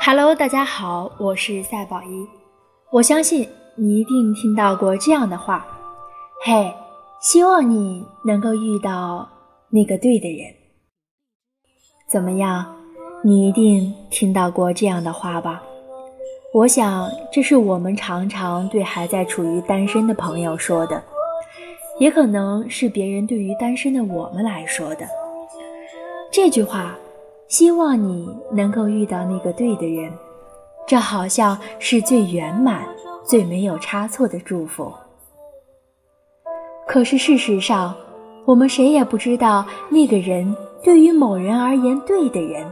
Hello，大家好，我是赛宝仪。我相信你一定听到过这样的话：“嘿，希望你能够遇到那个对的人。”怎么样？你一定听到过这样的话吧？我想，这是我们常常对还在处于单身的朋友说的，也可能是别人对于单身的我们来说的。这句话，希望你能够遇到那个对的人，这好像是最圆满、最没有差错的祝福。可是事实上，我们谁也不知道那个人对于某人而言对的人。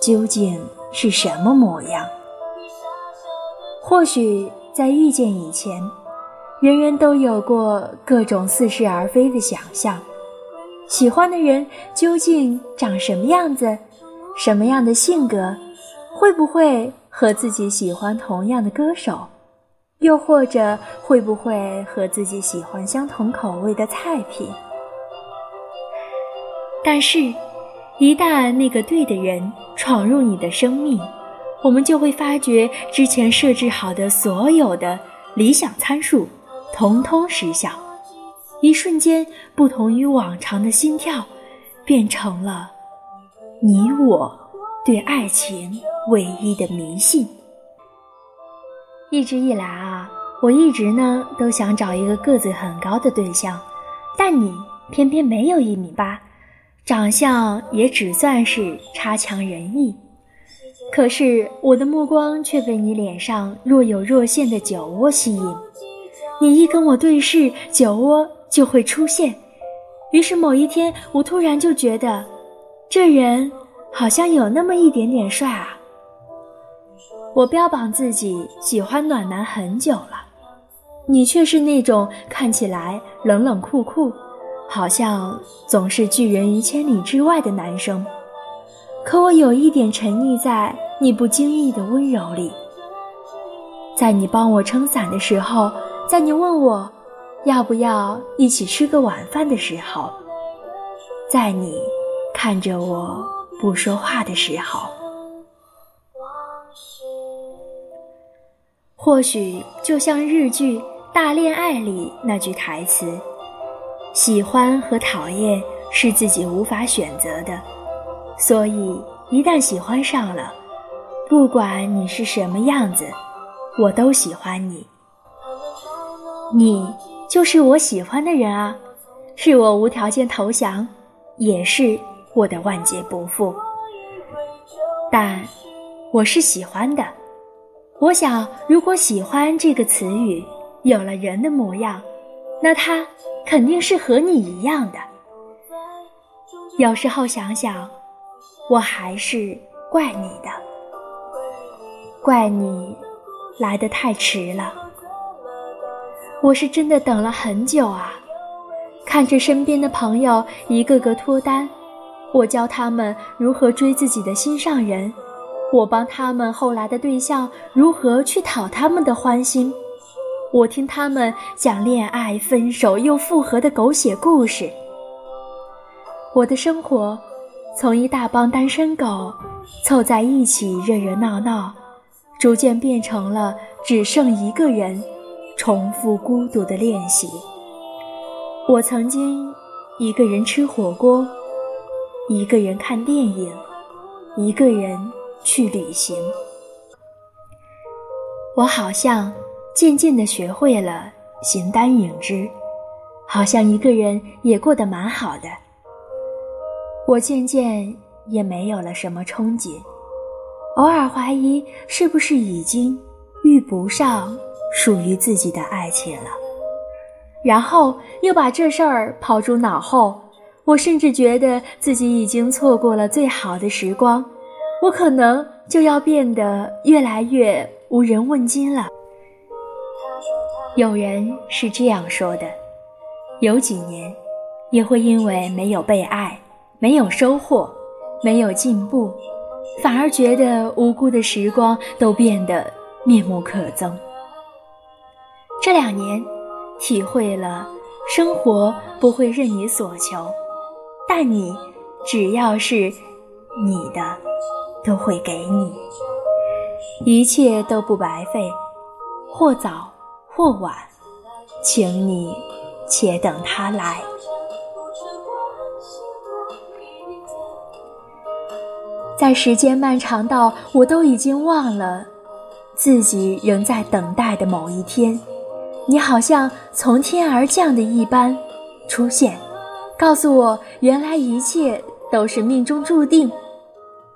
究竟是什么模样？或许在遇见以前，人人都有过各种似是而非的想象：喜欢的人究竟长什么样子，什么样的性格，会不会和自己喜欢同样的歌手，又或者会不会和自己喜欢相同口味的菜品？但是。一旦那个对的人闯入你的生命，我们就会发觉之前设置好的所有的理想参数，统统失效。一瞬间，不同于往常的心跳，变成了你我对爱情唯一的迷信。一直以来啊，我一直呢都想找一个个子很高的对象，但你偏偏没有一米八。长相也只算是差强人意，可是我的目光却被你脸上若有若现的酒窝吸引。你一跟我对视，酒窝就会出现。于是某一天，我突然就觉得，这人好像有那么一点点帅啊。我标榜自己喜欢暖男很久了，你却是那种看起来冷冷酷酷。好像总是拒人于千里之外的男生，可我有一点沉溺在你不经意的温柔里，在你帮我撑伞的时候，在你问我要不要一起吃个晚饭的时候，在你看着我不说话的时候，或许就像日剧《大恋爱》里那句台词。喜欢和讨厌是自己无法选择的，所以一旦喜欢上了，不管你是什么样子，我都喜欢你。你就是我喜欢的人啊，是我无条件投降，也是我的万劫不复。但我是喜欢的。我想，如果“喜欢”这个词语有了人的模样，那它。肯定是和你一样的。有时候想想，我还是怪你的，怪你来的太迟了。我是真的等了很久啊，看着身边的朋友一个个脱单，我教他们如何追自己的心上人，我帮他们后来的对象如何去讨他们的欢心。我听他们讲恋爱、分手又复合的狗血故事。我的生活从一大帮单身狗凑在一起热热闹闹，逐渐变成了只剩一个人重复孤独的练习。我曾经一个人吃火锅，一个人看电影，一个人去旅行。我好像。渐渐地学会了形单影只，好像一个人也过得蛮好的。我渐渐也没有了什么憧憬，偶尔怀疑是不是已经遇不上属于自己的爱情了，然后又把这事儿抛诸脑后。我甚至觉得自己已经错过了最好的时光，我可能就要变得越来越无人问津了。有人是这样说的：有几年，也会因为没有被爱、没有收获、没有进步，反而觉得无辜的时光都变得面目可憎。这两年，体会了生活不会任你所求，但你只要是你的，都会给你。一切都不白费，或早或晚，请你且等他来。在时间漫长到我都已经忘了自己仍在等待的某一天，你好像从天而降的一般出现，告诉我原来一切都是命中注定。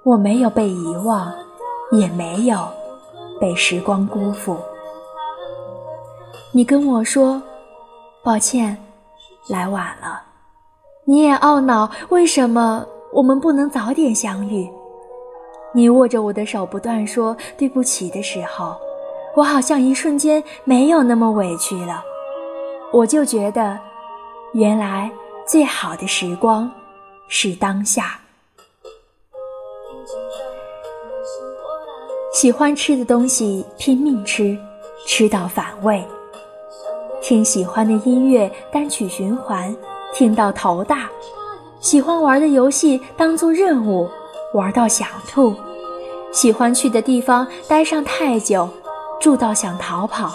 我没有被遗忘，也没有被时光辜负。你跟我说抱歉，来晚了。你也懊恼为什么我们不能早点相遇。你握着我的手，不断说对不起的时候，我好像一瞬间没有那么委屈了。我就觉得，原来最好的时光是当下。喜欢吃的东西拼命吃，吃到反胃；听喜欢的音乐单曲循环，听到头大；喜欢玩的游戏当做任务。玩到想吐，喜欢去的地方待上太久，住到想逃跑。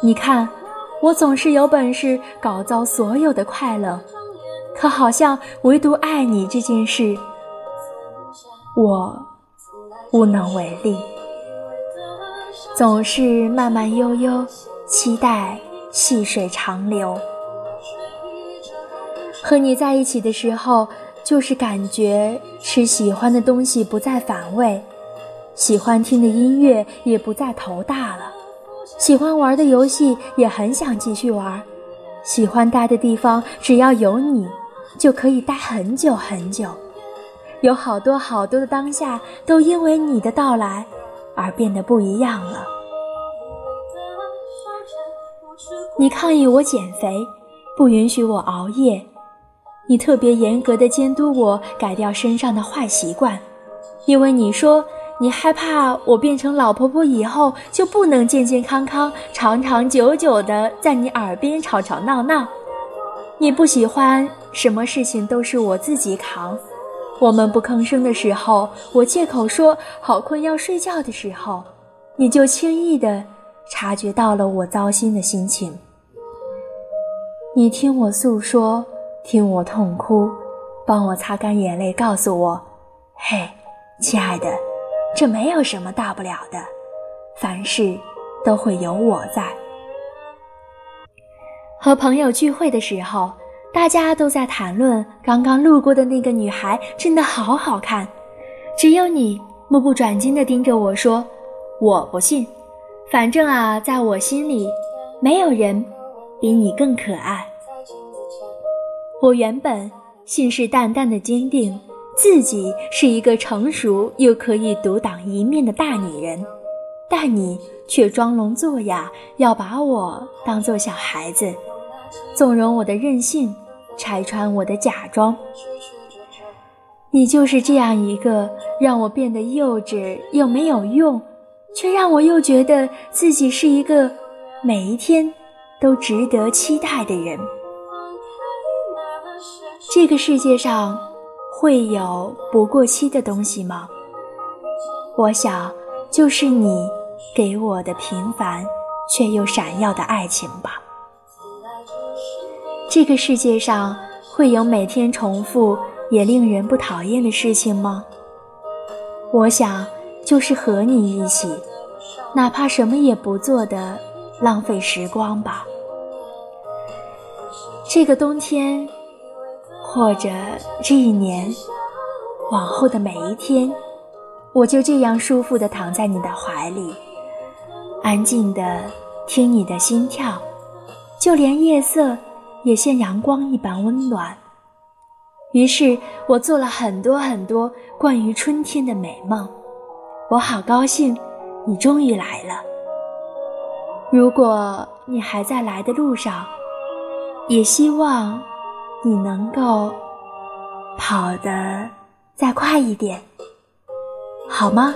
你看，我总是有本事搞糟所有的快乐，可好像唯独爱你这件事，我无能为力。总是慢慢悠悠，期待细水长流。和你在一起的时候。就是感觉吃喜欢的东西不再反胃，喜欢听的音乐也不再头大了，喜欢玩的游戏也很想继续玩，喜欢待的地方只要有你，就可以待很久很久。有好多好多的当下都因为你的到来而变得不一样了。你抗议我减肥，不允许我熬夜。你特别严格的监督我改掉身上的坏习惯，因为你说你害怕我变成老婆婆以后就不能健健康康、长长久久的在你耳边吵吵闹闹。你不喜欢什么事情都是我自己扛。我们不吭声的时候，我借口说好困要睡觉的时候，你就轻易的察觉到了我糟心的心情。你听我诉说。听我痛哭，帮我擦干眼泪，告诉我：“嘿，亲爱的，这没有什么大不了的，凡事都会有我在。”和朋友聚会的时候，大家都在谈论刚刚路过的那个女孩，真的好好看。只有你目不转睛地盯着我说：“我不信，反正啊，在我心里，没有人比你更可爱。”我原本信誓旦旦的坚定自己是一个成熟又可以独当一面的大女人，但你却装聋作哑，要把我当做小孩子，纵容我的任性，拆穿我的假装。你就是这样一个让我变得幼稚又没有用，却让我又觉得自己是一个每一天都值得期待的人。这个世界上会有不过期的东西吗？我想，就是你给我的平凡却又闪耀的爱情吧。这个世界上会有每天重复也令人不讨厌的事情吗？我想，就是和你一起，哪怕什么也不做的浪费时光吧。这个冬天。或者这一年，往后的每一天，我就这样舒服地躺在你的怀里，安静地听你的心跳，就连夜色也像阳光一般温暖。于是我做了很多很多关于春天的美梦，我好高兴，你终于来了。如果你还在来的路上，也希望。你能够跑得再快一点，好吗？